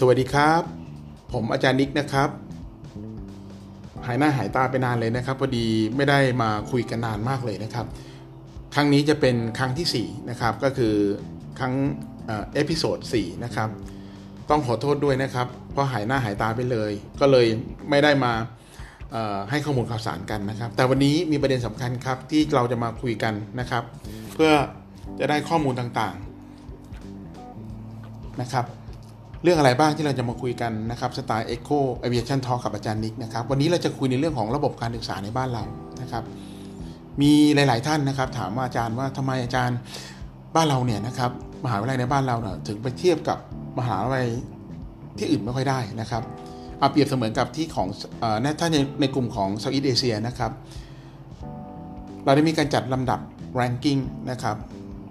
สวัสดีครับ ผมอาจารย์นิกนะครับ หายหน้าหายตาไปนานเลยนะครับพอดีไม่ได้มาคุยกันนานมากเลยนะครับ ครั้งนี้จะเป็นครั้งที่4นะครับก็คือครั้ง episode 4นะครับต้องขอโทษด้วยนะครับ เพราะหายหน้าหายตาไปเลย ก็เลยไม่ได้มาให้ข้อมูลข่าวสารกันนะครับ แต่วันนี้มีประเด็นสำคัญครับที่เราจะมาคุยกันนะครับ เพื่อจะได้ข้อมูลต่างๆนะครับ เรื่องอะไรบ้างที่เราจะมาคุยกันนะครับสไตล์ Echo Aviation Talk กับอาจารย์นิกนะครับวันนี้เราจะคุยในเรื่องของระบบการศึกษาในบ้านเรานะครับ มีหลาย ๆ ท่านนะครับ ถามว่าอาจารย์ว่าทำไมอาจารย์บ้านเราเนี่ยนะครับมหาวิทยาลัยในบ้านเราเนี่ยถึงไปเทียบกับมหาวิทยาลัยที่อื่นไม่ค่อยได้นะครับเอาเปรียบเสมือนกับที่ของถ้าในในกลุ่มของเซาท์อีสเอเชียนะครับ เราได้มีการจัดลำดับ ranking นะครับ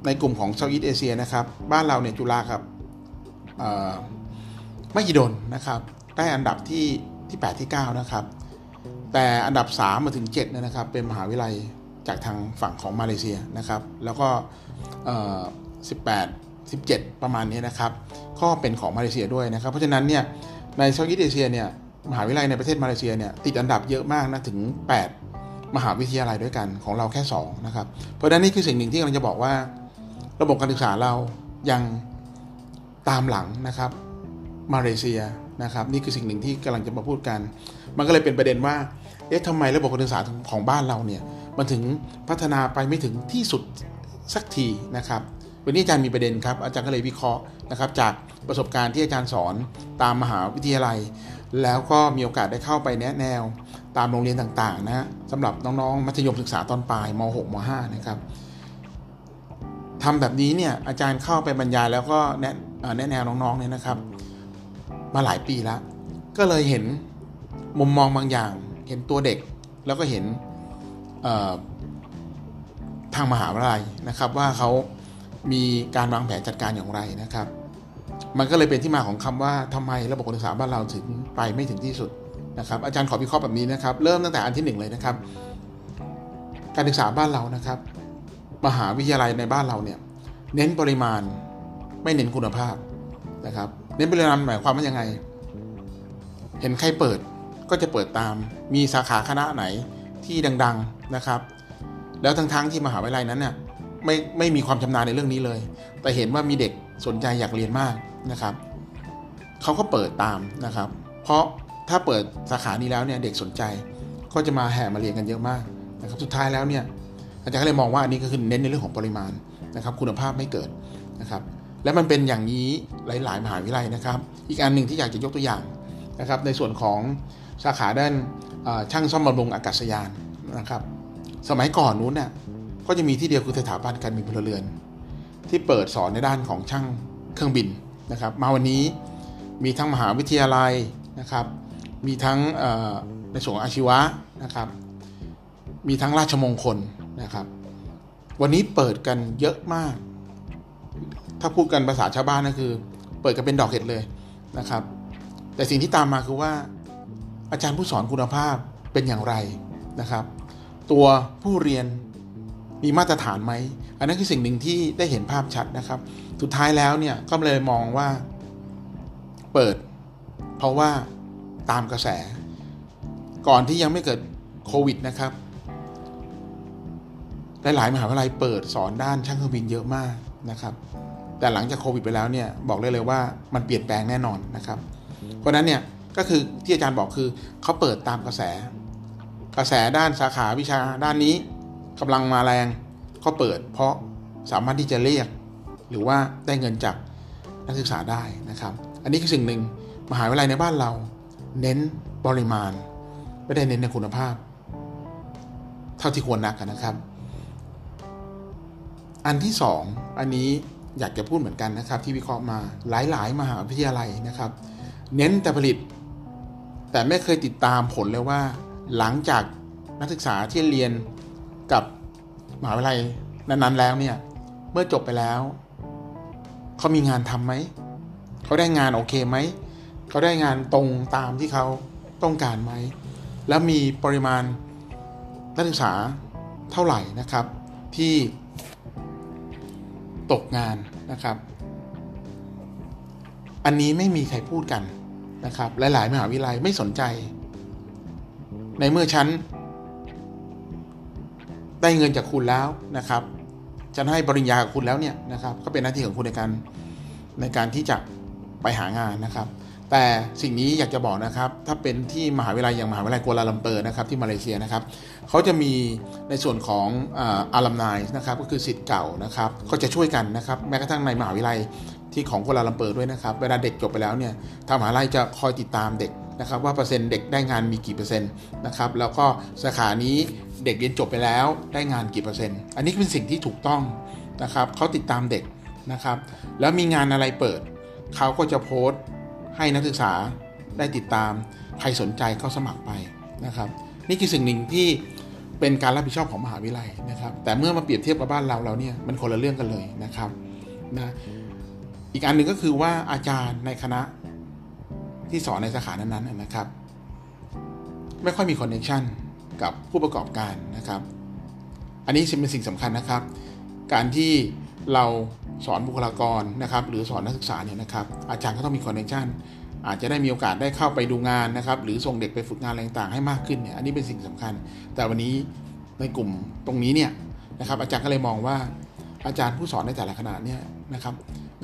ในกลุ่มของเซาท์อีสเอเชียนะครับ บ้านเราเนี่ยจุฬาครับ ม่กี่ดนนะครับ ได้อันดับที่ที่ 8 ที่ 9 นะครับ แต่อันดับ 3 มาถึง7เนี่ยนะครับ เป็นมหาวิทยาลัยจากทางฝั่งของมาเลเซียนะครับ แล้วก็18 17 ประมาณนี้นะครับ ก็เป็นของมาเลเซียด้วยนะครับ เพราะฉะนั้นเนี่ยในเซาท์อีสเอเชียเนี่ยมหาวิทยาลัยในประเทศมาเลเซียเนี่ยติดอันดับเยอะมากนะถึง 8 มหาวิทยาลัยด้วยกันของเราแค่ 2 นะครับ เพราะฉะนั้นนี่คือสิ่งหนึ่งที่กำลังจะบอกว่า ระบบการศึกษาเรายัง ตามหลังนะครับมาเลเซียนะครับนี่คือสิ่งหนึ่งที่กำลังจะมาพูดกัน มันก็เลยเป็นประเด็นว่าเอ๊ะทำไมระบบการศึกษาของบ้านเราเนี่ยมันถึงพัฒนาไปไม่ถึงที่สุดสักทีนะครับวันนี้อาจารย์มีประเด็นครับอาจารย์ก็เลยวิเคราะห์นะครับจากประสบการณ์ที่อาจารย์สอนตามมหาวิทยาลัย แล้วก็มีโอกาสได้เข้าไปแนะแนว ตามโรงเรียนต่างๆนะสำหรับน้องๆมัธยมศึกษาตอนปลายม .6 ม .5 นะครับทำแบบนี้เนี่ยอาจารย์เข้าไปบรรยายแล้วก็แนะ แนะแนวน้องๆเนี่ยนะครับ มาหลายปีแล้ว ก็เลยเห็นมุมมองบางอย่าง เห็นตัวเด็ก แล้วก็เห็นทางมหาวิทยาลัยนะครับ ว่าเขามีการวางแผนจัดการอย่างไรนะครับ มันก็เลยเป็นที่มาของคำว่าทำไมระบบการศึกษาบ้านเราถึงไปไม่ถึงที่สุดนะครับ อาจารย์ขอพิเคราะห์แบบนี้นะครับ เริ่มตั้งแต่อันที่ 1 เลยนะครับ การศึกษาบ้านเรานะครับ มหาวิทยาลัยในบ้านเราเนี่ยเน้นปริมาณ ไม่เน้นคุณภาพนะครับ เน้นปริมาณหมายความว่ายังไง เห็นใครเปิดก็จะเปิดตาม มีสาขาคณะไหนที่ดัง ๆนะครับ แล้วทั้งๆที่มหาวิทยาลัยนั้นเนี่ยไม่ไม่มีความชำนาญในเรื่องนี้เลย แต่เห็นว่ามีเด็กสนใจอยากเรียนมากนะครับเขาก็เปิดตามนะครับ เพราะถ้าเปิดสาขานี้แล้วเนี่ยเด็กสนใจก็จะมาแห่มาเรียนกันเยอะมากนะครับ สุดท้ายแล้วเนี่ยอาจารย์ก็เลยมองว่าอันนี้ก็คือเน้นในเรื่องของปริมาณนะครับ คุณภาพไม่เกิดนะครับ และมันเป็นอย่างนี้หลาย ๆ มหาวิทยาลัยนะครับ อีกอันหนึ่งที่อยากจะยกตัวอย่างนะครับ ในส่วนของสาขาด้านช่างซ่อมบำรุงอากาศยานนะครับ สมัยก่อนนู้นเนี่ยก็จะมีที่เดียวคือสถาบันการบินพลเรือน ที่เปิดสอนในด้านของช่างเครื่องบินนะครับ มาวันนี้มีทั้งมหาวิทยาลัยนะครับ มีทั้งในส่วนอาชีวะนะครับ มีทั้งราชมงคลนะครับ วันนี้เปิดกันเยอะมาก ถ้าพูดกันภาษาชาวบ้านก็คือ เปิดกันเป็นดอกเห็ดเลยนะครับ แต่สิ่งที่ตามมาคือว่า อาจารย์ผู้สอนคุณภาพเป็นอย่างไรนะครับ ตัวผู้เรียนมีมาตรฐานไหม อันนั้นคือสิ่งหนึ่งที่ได้เห็นภาพชัดนะครับ สุดท้ายแล้วเนี่ยก็เลยมองว่าเปิด เพราะว่าตามกระแส ก่อนที่ยังไม่เกิดโควิดนะครับหลายๆมหาวิทยาลัยเปิดสอนด้านช่างเครื่องบินเยอะมากนะครับ แต่หลังจากโควิดไปแล้วเนี่ยบอกได้เลยว่ามันเปลี่ยนแปลงแน่นอนนะครับ เพราะนั้นเนี่ยก็คือที่อาจารย์บอกคือเขาเปิดตามกระแส กระแสด้านสาขาวิชาด้านนี้กำลังมาแรงก็เปิด เพราะสามารถที่จะเรียก หรือว่าได้เงินจากนักศึกษาได้นะครับ อันนี้คือสิ่งหนึ่งมหาวิทยาลัยในบ้านเรา เน้นปริมาณ ไม่ได้เน้นในคุณภาพ เท่าที่ควรนักนะครับ อันที่สองอันนี้ อยากจะพูดเหมือนกันนะครับ ที่วิเคราะห์มาหลายๆ มหาวิทยาลัยนะครับ เน้นแต่ผลิต แต่ไม่เคยติดตามผลเลยว่า หลังจากนักศึกษาที่เรียนกับมหาวิทยาลัยนั้นๆแล้วเนี่ยเมื่อจบไปแล้วเขามีงานทำไหมเขาได้งานโอเคไหมเขาได้งานตรงตามที่เขาต้องการไหมแล้วมีปริมาณนักศึกษาเท่าไหร่นะครับ ที่ ตกงานนะครับ อันนี้ไม่มีใครพูดกันนะครับ หลาย ๆ มหาวิทยาลัยไม่สนใจ ในเมื่อฉันได้เงินจากคุณแล้วนะครับฉันให้ปริญญากับคุณแล้วเนี่ยนะครับ ก็เป็นหน้าที่ของคุณในการในการที่จะไปหางานนะครับ แต่สิ่งนี้อยากจะบอกนะครับ ถ้าเป็นที่มหาวิทยาลัยอย่างมหาวิทยาลัยกัวลาลัมเปอร์นะครับที่มาเลเซียนะครับเขาจะมีในส่วนของ alumni นะครับก็คือศิษย์เก่านะครับก็จะช่วยกันนะครับแม้กระทั่งในมหาวิทยาลัยที่ของกัวลาลัมเปอร์ด้วยนะครับเวลาเด็กจบไปแล้วเนี่ยทางมหาวิทยาลัยจะคอยติดตามเด็กนะครับว่าเปอร์เซ็นต์เด็กได้งานมีกี่เปอร์เซ็นต์นะครับแล้วก็สาขานี้เด็กเรียนจบไปแล้วได้งานกี่เปอร์เซ็นต์อันนี้เป็นสิ่งที่ถูกต้องนะครับเขาติดตามเด็กนะครับแล้วมีงานอะไรเปิดเขาก็จะโพสต์ ให้นักศึกษาได้ติดตามใครสนใจก็สมัครไปนะครับ นี่คือสิ่งหนึ่งที่เป็นการรับผิดชอบของมหาวิทยาลัยนะครับ แต่เมื่อมาเปรียบเทียบกับบ้านเราเราเนี่ยมันคนละเรื่องกันเลยนะครับนะอีกอันหนึ่งก็คือว่าอาจารย์ในคณะที่สอนในสาขานั้นๆนะครับ ไม่ค่อยมีคอนเนคชันกับผู้ประกอบการนะครับ อันนี้เป็นสิ่งสำคัญนะครับ การที่ เราสอนบุคลากรนะครับ หรือสอนนักศึกษาเนี่ยนะครับ อาจารย์ก็ต้องมีคอนเนคชันอาจจะได้มีโอกาสได้เข้าไปดูงานนะครับ หรือส่งเด็กไปฝึกงานอะไรต่างๆให้มากขึ้นเนี่ยอันนี้เป็นสิ่งสำคัญ แต่วันนี้ในกลุ่มตรงนี้เนี่ยนะครับ อาจารย์ก็เลยมองว่าอาจารย์ผู้สอนในแต่ละคณะเนี่ยนะครับ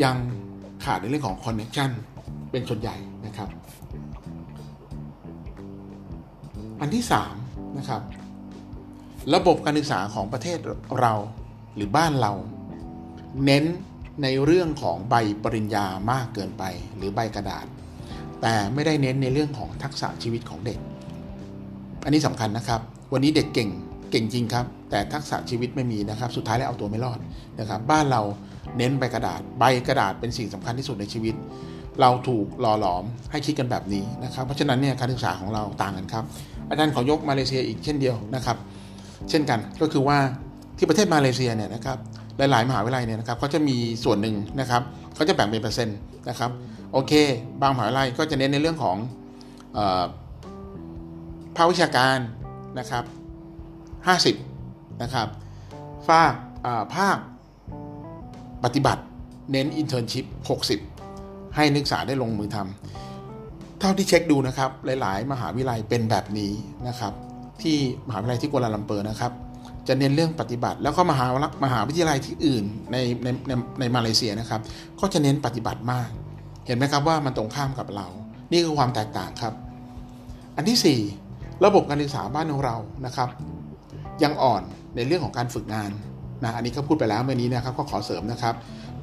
ยังขาดในเรื่องของคอนเนคชันเป็นส่วนใหญ่นะครับ อันที่3นะครับ ระบบการศึกษาของประเทศเราหรือบ้านเรา เน้นในเรื่องของใบปริญญามากเกินไป หรือใบกระดาษ แต่ไม่ได้เน้นในเรื่องของทักษะชีวิตของเด็ก อันนี้สำคัญนะครับ วันนี้เด็กเก่งเก่งจริงครับ แต่ทักษะชีวิตไม่มีนะครับ สุดท้ายแล้วเอาตัวไม่รอดนะครับ บ้านเราเน้นใบกระดาษ ใบกระดาษเป็นสิ่งสำคัญที่สุดในชีวิต เราถูกหล่อหลอมให้คิดกันแบบนี้นะครับ เพราะฉะนั้นเนี่ยการศึกษาของเราต่างกันครับ อาจารย์ขอยกมาเลเซียอีกเช่นเดียวนะครับ เช่นกันก็คือว่าที่ประเทศมาเลเซียเนี่ยนะครับ หลาย ๆ มหาวิทยาลัยเนี่ยนะครับเขาจะมีส่วนหนึ่งนะครับเขาจะแบ่งเป็นเปอร์เซ็นต์นะครับโอเค บางมหาวิทยาลัยก็จะเน้นในเรื่องของภาควิชาการนะครับ50นะครับภาคภาคปฏิบัติเน้น internship 60 ให้นักศึกษาได้ลงมือทำเท่าที่เช็คดูนะครับ หลาย ๆ มหาวิทยาลัยเป็นแบบนี้นะครับ ที่มหาวิทยาลัยที่กัวลาลัมเปอร์นะครับ จะเน้นเรื่องปฏิบัติ แล้วก็มหามหาวิทยาลัยที่อื่นในในในในมาเลเซียนะครับ ก็จะเน้นปฏิบัติมาก เห็นไหมครับว่ามันตรงข้ามกับเรา นี่คือความแตกต่างครับ อันที่ 4 ระบบการศึกษาบ้านของเรานะครับ ยังอ่อนในเรื่องของการฝึกงานนะอันนี้ก็พูดไปแล้วเมื่อนี้นะครับก็ขอเสริมนะครับ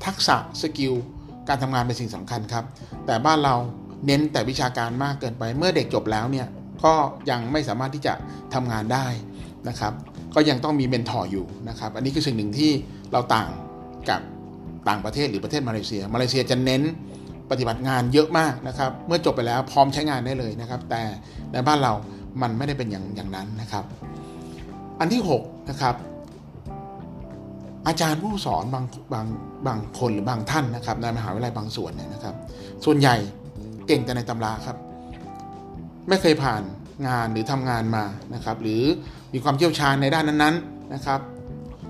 ทักษะ skillการทำงานเป็นสิ่งสำคัญครับ แต่บ้านเราเน้นแต่วิชาการมากเกินไป เมื่อเด็กจบแล้วเนี่ยก็ยังไม่สามารถที่จะทำงานได้นะครับ ก็ยังต้องมีเมนทอร์อยู่นะครับ อันนี้คือสิ่งหนึ่งที่เราต่างกับต่างประเทศหรือประเทศมาเลเซีย มาเลเซียจะเน้นปฏิบัติงานเยอะมากนะครับ เมื่อจบไปแล้วพร้อมใช้งานได้เลยนะครับ แต่ในบ้านเรามันไม่ได้เป็นอย่างอย่างนั้นนะครับ อันที่6นะครับอาจารย์ผู้สอนบางบางบางคนหรือบางท่านนะครับในมหาวิทยาลัยบางส่วนเนี่ยนะครับ ส่วนใหญ่เก่งแต่ในตำราครับ ไม่เคยผ่าน งานหรือทำงานมานะครับ หรือมีความเชี่ยวชาญในด้านนั้นๆนะครับ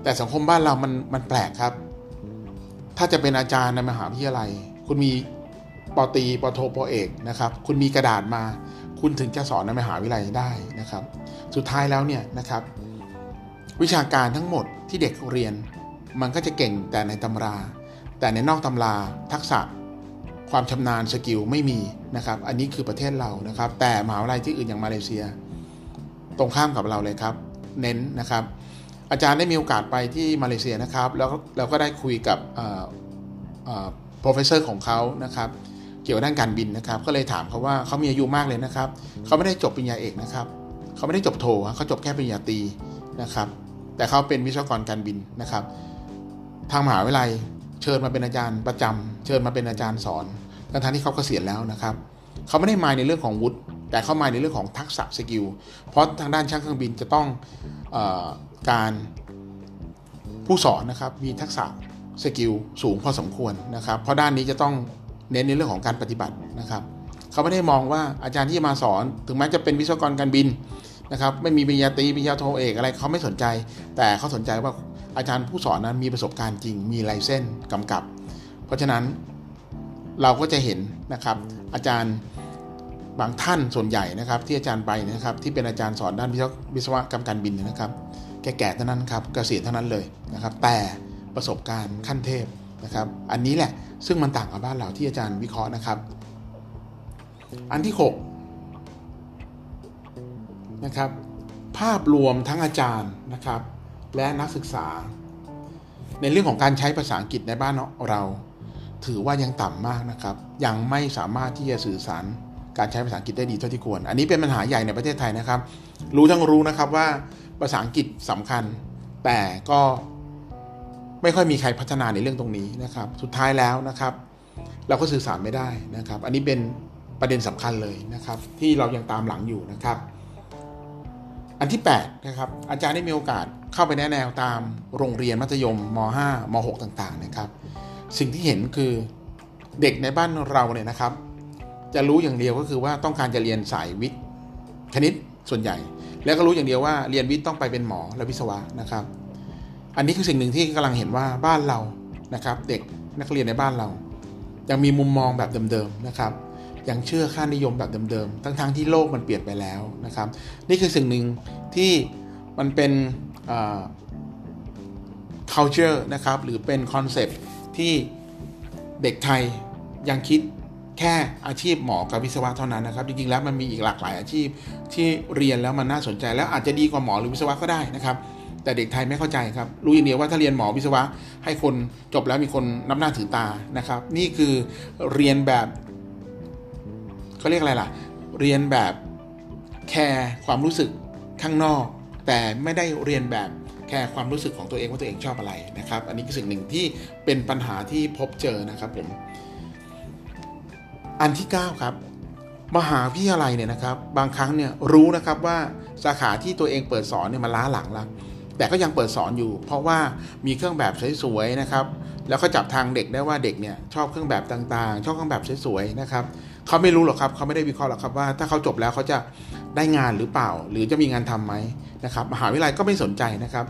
แต่สังคมบ้านเรามันมันแปลกครับ ถ้าจะเป็นอาจารย์ในมหาวิทยาลัย คุณมีปอตีปอโทปอเอกนะครับ คุณมีกระดาษมา คุณถึงจะสอนในมหาวิทยาลัยได้นะครับ สุดท้ายแล้วเนี่ยนะครับ วิชาการทั้งหมดที่เด็กเรียน มันก็จะเก่งแต่ในตำรา แต่ในนอกตำราทักษะ ความชำนาญสกิลไม่มีนะครับ อันนี้คือประเทศเรานะครับ แต่มหาวิทยาลัยที่อื่นอย่างมาเลเซีย ตรงข้ามกับเราเลยครับ เน้นนะครับ อาจารย์ได้มีโอกาสไปที่มาเลเซียนะครับ แล้วเราก็ได้คุยกับ professor ของเขานะครับ เกี่ยวกับด้านการบินนะครับ ก็เลยถามเขาว่าเขามีอายุมากเลยนะครับ เขาไม่ได้จบปริญญาเอกนะครับ เขาไม่ได้จบโทเขาจบแค่ปริญญาตรีนะครับ แต่เขาเป็นวิศวกรการบินนะครับ ทางมหาวิทยาลัย เชิญมาเป็นอาจารย์ประจำเชิญมาเป็นอาจารย์สอนทั้งที่เขาเกษียณแล้วนะครับเขาไม่ได้มาในเรื่องของวุฒิแต่เขามาในเรื่องของทักษะ skill เพราะทางด้านช่างเครื่องบินจะต้องออการผู้สอนนะครับมีทักษะ skill สูงพอสมควรนะครับ เพราะด้านนี้จะต้องเน้นในเรื่องของการปฏิบัตินะครับ เขาไม่ได้มองว่าอาจารย์ที่มาสอน ถึงแม้จะเป็นวิศวกรการบินนะครับ ไม่มีปริญญาตรีปริญญาโทเอกอะไรเขาไม่สนใจ แต่เขาสนใจว่า อาจารย์ผู้สอนนั้นมีประสบการณ์จริง มีลายเส้นกำกับ เพราะฉะนั้นเราก็จะเห็นนะครับ อาจารย์บางท่านส่วนใหญ่นะครับ ที่อาจารย์ไปนะครับ ที่เป็นอาจารย์สอนด้านวิศวกรรมการบินนะครับ แก่ๆเท่านั้นครับเกษียณเท่านั้นเลยนะครับ แต่ประสบการณ์ขั้นเทพนะครับ อันนี้แหละซึ่งมันต่างกับบ้านเราที่อาจารย์วิเคราะห์นะครับ อันที่6นะครับภาพรวมทั้งอาจารย์นะครับ และนักศึกษา ในเรื่องของการใช้ภาษาอังกฤษในบ้านเราถือว่ายังต่ำมากนะครับ ยังไม่สามารถที่จะสื่อสารการใช้ภาษาอังกฤษได้ดีเท่าที่ควร อันนี้เป็นปัญหาใหญ่ในประเทศไทยนะครับ รู้ทั้งรู้นะครับว่าภาษาอังกฤษสำคัญ แต่ก็ไม่ค่อยมีใครพัฒนาในเรื่องตรงนี้นะครับ สุดท้ายแล้วนะครับ เราก็สื่อสารไม่ได้นะครับ อันนี้เป็นประเด็นสำคัญเลยนะครับ ที่เรายังตามหลังอยู่นะครับ อันที่8นะครับอาจารย์ได้มีโอกาสเข้าไปแนะแนวตามโรงเรียนมัธยมม .5 ม .6 ต่างๆนะครับสิ่งที่เห็นคือเด็กในบ้านเราเนี่ยนะครับ จะรู้อย่างเดียวก็คือว่าต้องการจะเรียนสายวิทย์คณิตส่วนใหญ่ แล้วก็รู้อย่างเดียวว่าเรียนวิทย์ต้องไปเป็นหมอและวิศวะนะครับ อันนี้คือสิ่งหนึ่งที่กำลังเห็นว่าบ้านเรานะครับ เด็กนักเรียนในบ้านเรายังมีมุมมองแบบเดิมๆนะครับ ยังเชื่อค่านิยมแบบเดิมๆ ทั้งๆทที่โลกมันเปลี่ยนไปแล้วนะครับ นี่คือสิ่งหนึ่งที่มันเป็น culture นะครับ หรือเป็นคอนเซปที่เด็กไทยยังคิดแค่อาชีพหมอกับวิศวะเท่านั้นนะครับ จริงๆแล้วมันมีอีกหลากหลายอาชีพที่เรียนแล้วมันน่าสนใจ แล้วอาจจะดีกว่าหมอหรือวิศวะก็ได้นะครับ แต่เด็กไทยไม่เข้าใจครับ รู้อย่างเดียวว่าถ้าเรียนหมอวิศวะให้คนจบแล้วมีคนนับหน้าถือตานะครับ นี่คือเรียนแบบ เขาเรียกอะไรล่ะ เรียนแบบแคร์ความรู้สึกข้างนอก แต่ไม่ได้เรียนแบบแคร์ความรู้สึกของตัวเองว่าตัวเองชอบอะไรนะครับ อันนี้คือสิ่งหนึ่งที่เป็นปัญหาที่พบเจอนะครับผมอันที่ 9 ครับ มหาวิทยาลัยเนี่ยนะครับ บางครั้งเนี่ยรู้นะครับว่าสาขาที่ตัวเองเปิดสอนเนี่ยมันล้าหลังแล้วแต่ก็ยังเปิดสอนอยู่ เพราะว่ามีเครื่องแบบสวยๆนะครับ แล้วก็จับทางเด็กได้ว่าเด็กเนี่ยชอบเครื่องแบบต่างๆ ชอบเครื่องแบบสวยๆนะครับ เขาไม่รู้หรอกครับเขาไม่ได้วิเคราะห์หรอกครับว่า ถ้าเขาจบแล้วเขาจะได้งานหรือเปล่า หรือจะมีงานทํำไหมนะครับมหาวิทยาลัยก็ไม่สนใจนะครับ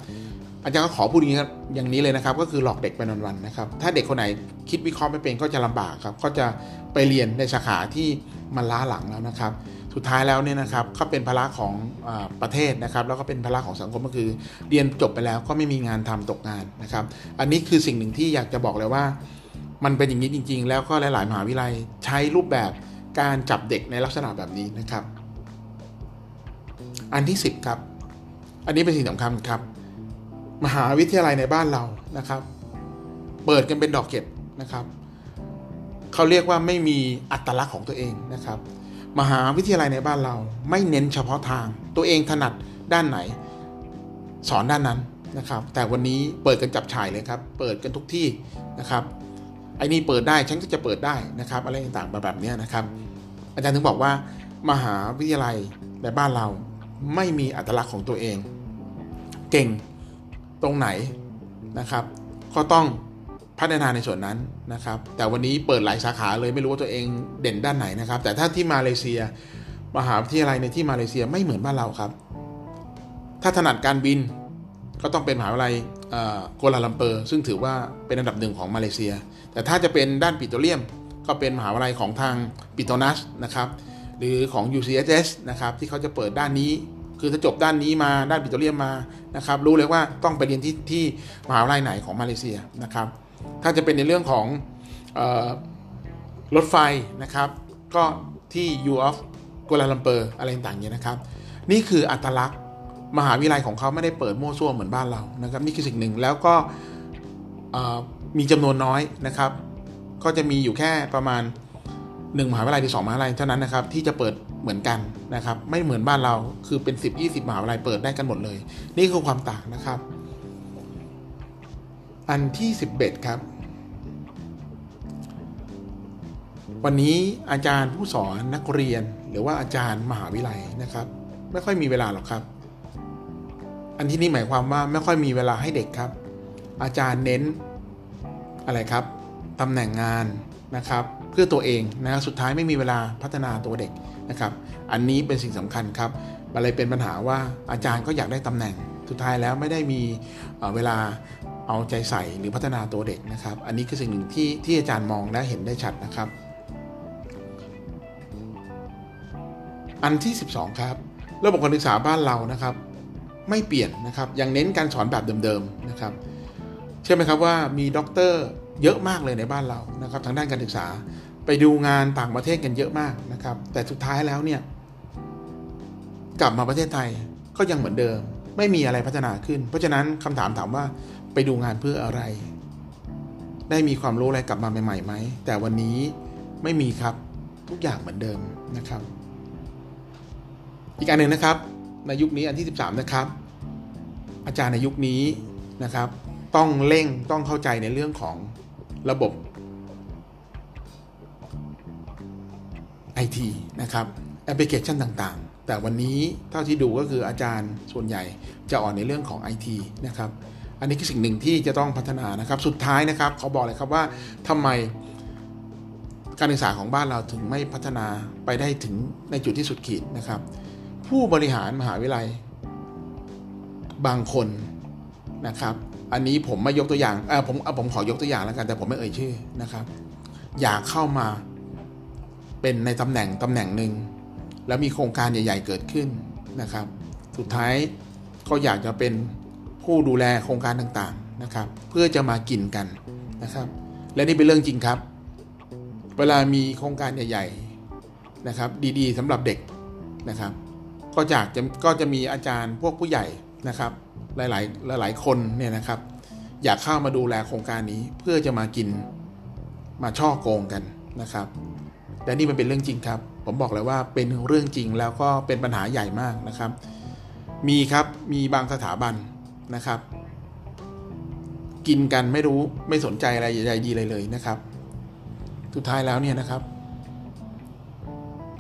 อาจารย์ก็ขอพูดอย่างนี้เลยนะครับ ก็คือหลอกเด็กไปวันๆนะครับ ถ้าเด็กคนไหนคิดวิเคราะห์ไม่เป็นก็จะลำบากครับ ก็จะไปเรียนในสาขาที่มันล้าหลังแล้วนะครับ สุดท้ายแล้วเนี่ยนะครับเขาเป็นภาระของอประเทศนะครับ แล้วก็เป็นภาระของสังคมก็คือ เรียนจบไปแล้วก็ไม่มีงานทำตกงานนะครับ อันนี้คือสิ่งหนึ่งที่อยากจะบอกเลยว่า มันเป็นอย่างนี้จริง ๆ แล้วก็หลาย ๆ มหาวิทยาลัยใช้รูปแบบ การจับเด็กในลักษณะแบบนี้นะครับ อันที่ 10 ครับ อันนี้เป็นสิ่งสำคัญครับ มหาวิทยาลัยในบ้านเรานะครับ เปิดกันเป็นดอกเก็ดนะครับเขาเรียกว่าไม่มีอัตลักษณ์ของตัวเองนะครับ มหาวิทยาลัยในบ้านเรา ไม่เน้นเฉพาะทาง ตัวเองถนัดด้านไหน สอนด้านนั้นนะครับ แต่วันนี้เปิดกันจับฉายเลยครับ เปิดกันทุกที่นะครับ ไอ้นี่เปิดได้ฉันก็จะเปิดได้นะครับอะไรต่างๆแบบนี้นะครับ อาจารย์ถึงบอกว่ามหาวิทยาลัยในบ้านเราไม่มีอัตลักษณ์ของตัวเอง เก่งตรงไหนนะครับ ก็ต้องพัฒนาในส่วนนั้นนะครับ แต่วันนี้เปิดหลายสาขาเลยไม่รู้ว่าตัวเองเด่นด้านไหนนะครับ แต่ถ้าที่มาเลเซีย มหาวิทยาลัยในที่มาเลเซียไม่เหมือนบ้านเราครับ ถ้าถนัดการบิน ก็ต้องเป็นมหาวิทยาลัยกัวลาลัมเปอร์ ซึ่งถือว่าเป็นอันดับหนึ่งของมาเลเซีย แต่ถ้าจะเป็นด้านปิโตรเลียม ก็เป็นมหาวิทยาลัยของทางปิโตรนาสนะครับหรือของ UCSS นะครับที่เขาจะเปิดด้านนี้ คือถ้าจบด้านนี้มาด้านปิโตรเลียมมานะครับรู้เลยว่าต้องไปเรียนที่ที่มหาวิทยาลัยไหนของมาเลเซียนะครับถ้าจะเป็นในเรื่องของรถไฟนะครับก็ที่ U of กัวลาลัมเปอร์อะไรต่างๆเนี่ยนะครับ นี่คืออัตลักษณ์ มหาวิทยาลัยของเขาไม่ได้เปิดมั่วซั่วเหมือนบ้านเรานะครับนี่คือสิ่งหนึ่งแล้วก็มีจำนวนน้อยนะครับ ก็จะมีอยู่แค่ประมาณ1มหาวิทยาลัยหรือสมหาวิทยาลัยเท่านั้นนะครับที่จะเปิดเหมือนกันนะครับ ไม่เหมือนบ้านเราคือเป็น 10 20มหาวิทยาลัยเปิดได้กันหมดเลย นี่คือความต่างนะครับ อันที่ 11 ครับ วันนี้อาจารย์ผู้สอนนักเรียนหรือว่าอาจารย์มหาวิทยาลัยนะครับ ไม่ค่อยมีเวลาหรอกครับ อันที่นี้หมายความว่าไม่ค่อยมีเวลาให้เด็กครับ อาจารย์เน้นอะไรครับตำแหน่งงานนะครับ เพื่อตัวเองนะสุดท้ายไม่มีเวลาพัฒนาตัวเด็กนะครับ อันนี้เป็นสิ่งสำคัญครับมันเลยเป็นปัญหาว่าอาจารย์ก็อยากได้ตำแหน่ง สุดท้ายแล้วไม่ได้มีเวลาเอาใจใส่หรือพัฒนาตัวเด็กนะครับ อันนี้คือสิ่งหนึ่งที่ที่อาจารย์มองและเห็นได้ชัดนะครับ อันที่ 12 ครับ ระบบการศึกษาบ้านเรานะครับ ไม่เปลี่ยนนะครับ ยังเน้นการสอนแบบเดิมๆนะครับ เชื่อไหมครับว่ามีด็อกเตอร์เยอะมากเลยในบ้านเรานะครับทางด้านการศึกษาไปดูงานต่างประเทศกันเยอะมากนะครับ แต่สุดท้ายแล้วเนี่ยกลับมาประเทศไทยก็ยังเหมือนเดิม ไม่มีอะไรพัฒนาขึ้น เพราะฉะนั้นคำถามถามว่าไปดูงานเพื่ออะไร ได้มีความรู้อะไรกลับมาใหม่ๆไหมแต่วันนี้ไม่มีครับทุกอย่างเหมือนเดิมนะครับ อีกอันหนึ่งนะครับ ในยุคนี้อันที่ 13 นะครับ อาจารย์ในยุคนี้นะครับ ต้องเร่งต้องเข้าใจในเรื่องของระบบ IT นะครับแอปพลิเคชันต่างๆ แต่วันนี้เท่าที่ดูก็คืออาจารย์ส่วนใหญ่จะอ่อนในเรื่องของ IT นะครับอันนี้คือสิ่งหนึ่งที่จะต้องพัฒนานะครับ สุดท้ายนะครับเขาบอกเลยครับว่าทำไมการศึกษาของบ้านเราถึงไม่พัฒนาไปได้ถึงในจุดที่สุดขีดนะครับ ผู้บริหารมหาวิทยาลัย บางคนนะครับ อันนี้ผมไม่ยกตัวอย่างเออผมเอาผมขอยกตัวอย่างแล้วกัน แต่ผมไม่เอ่ยชื่อนะครับ อยากเข้ามาเป็นในตำแหน่งตำแหน่งหนึ่งแล้วมีโครงการใหญ่ ๆ เกิดขึ้นนะครับ สุดท้ายก็อยากจะเป็นผู้ดูแลโครงการต่างๆนะครับ เพื่อจะมากินกันนะครับ และนี่เป็นเรื่องจริงครับ เวลามีโครงการใหญ่ ๆนะครับ ดีๆสำหรับเด็กนะครับ ก็จากจะก็จะมีอาจารย์พวกผู้ใหญ่นะครับ หลายๆหลายๆคนเนี่ยนะครับ อยากเข้ามาดูแลโครงการนี้เพื่อจะมากินมาช่อโกงกันนะครับและนี่มันเป็นเรื่องจริงครับ ผมบอกเลยว่าเป็นเรื่องจริงแล้วก็เป็นปัญหาใหญ่มากนะครับ มีครับมีบางสถาบันนะครับ กินกันไม่รู้ไม่สนใจอะไรใหญ่ดีเลยเลยนะครับ สุดท้ายแล้วเนี่ยนะครับ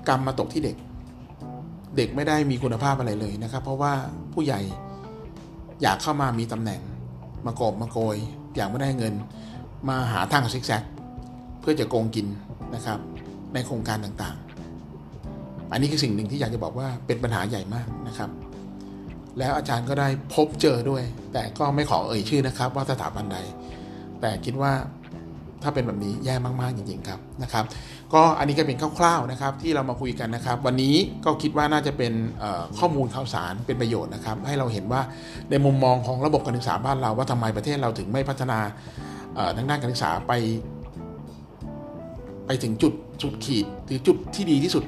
กรรมมาตกที่เด็ก เด็กไม่ได้มีคุณภาพอะไรเลยนะครับ เพราะว่าผู้ใหญ่อยากเข้ามามีตำแหน่ง มากอบมาโกย อยากไม่ได้เงิน มาหาทางซิกแซกเพื่อจะโกงกินนะครับ ในโครงการต่างๆ อันนี้คือสิ่งหนึ่งที่อยากจะบอกว่าเป็นปัญหาใหญ่มากนะครับ แล้วอาจารย์ก็ได้พบเจอด้วย แต่ก็ไม่ขอเอ่ยชื่อนะครับ ว่าสถาบันใด แต่คิดว่า ถ้าเป็นแบบนี้แย่มากๆจริงๆครับนะครับ ก็อันนี้ก็เป็นคร่าวๆนะครับที่เรามาคุยกันนะครับ วันนี้ก็คิดว่าน่าจะเป็นข้อมูลข่าวสารเป็นประโยชน์นะครับ ให้เราเห็นว่าในมุมมองของระบบการศึกษาบ้านเรา ว่าทำไมประเทศเราถึงไม่พัฒนาทางด้านการศึกษาไป ไปถึงจุดจุดขีดหรือจุดที่ดีที่สุด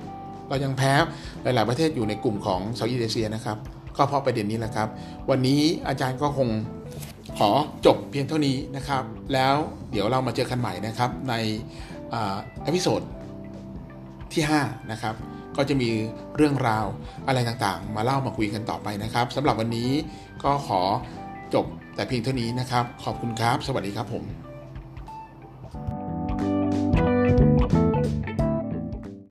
เรายังแพ้หลาย ๆ ประเทศอยู่ในกลุ่มของ Southeast Asia นะครับก็เพราะประเด็นนี้แหละครับ วันนี้อาจารย์ก็คง ขอจบเพียงเท่านี้นะครับ แล้วเดี๋ยวเรามาเจอกันใหม่นะครับใน episode ที่5นะครับก็จะมีเรื่องราวอะไรต่างๆ มาเล่ามาคุยกันต่อไปนะครับสำหรับวันนี้ก็ขอจบแต่เพียงเท่านี้นะครับ ขอบคุณครับ สวัสดีครับผม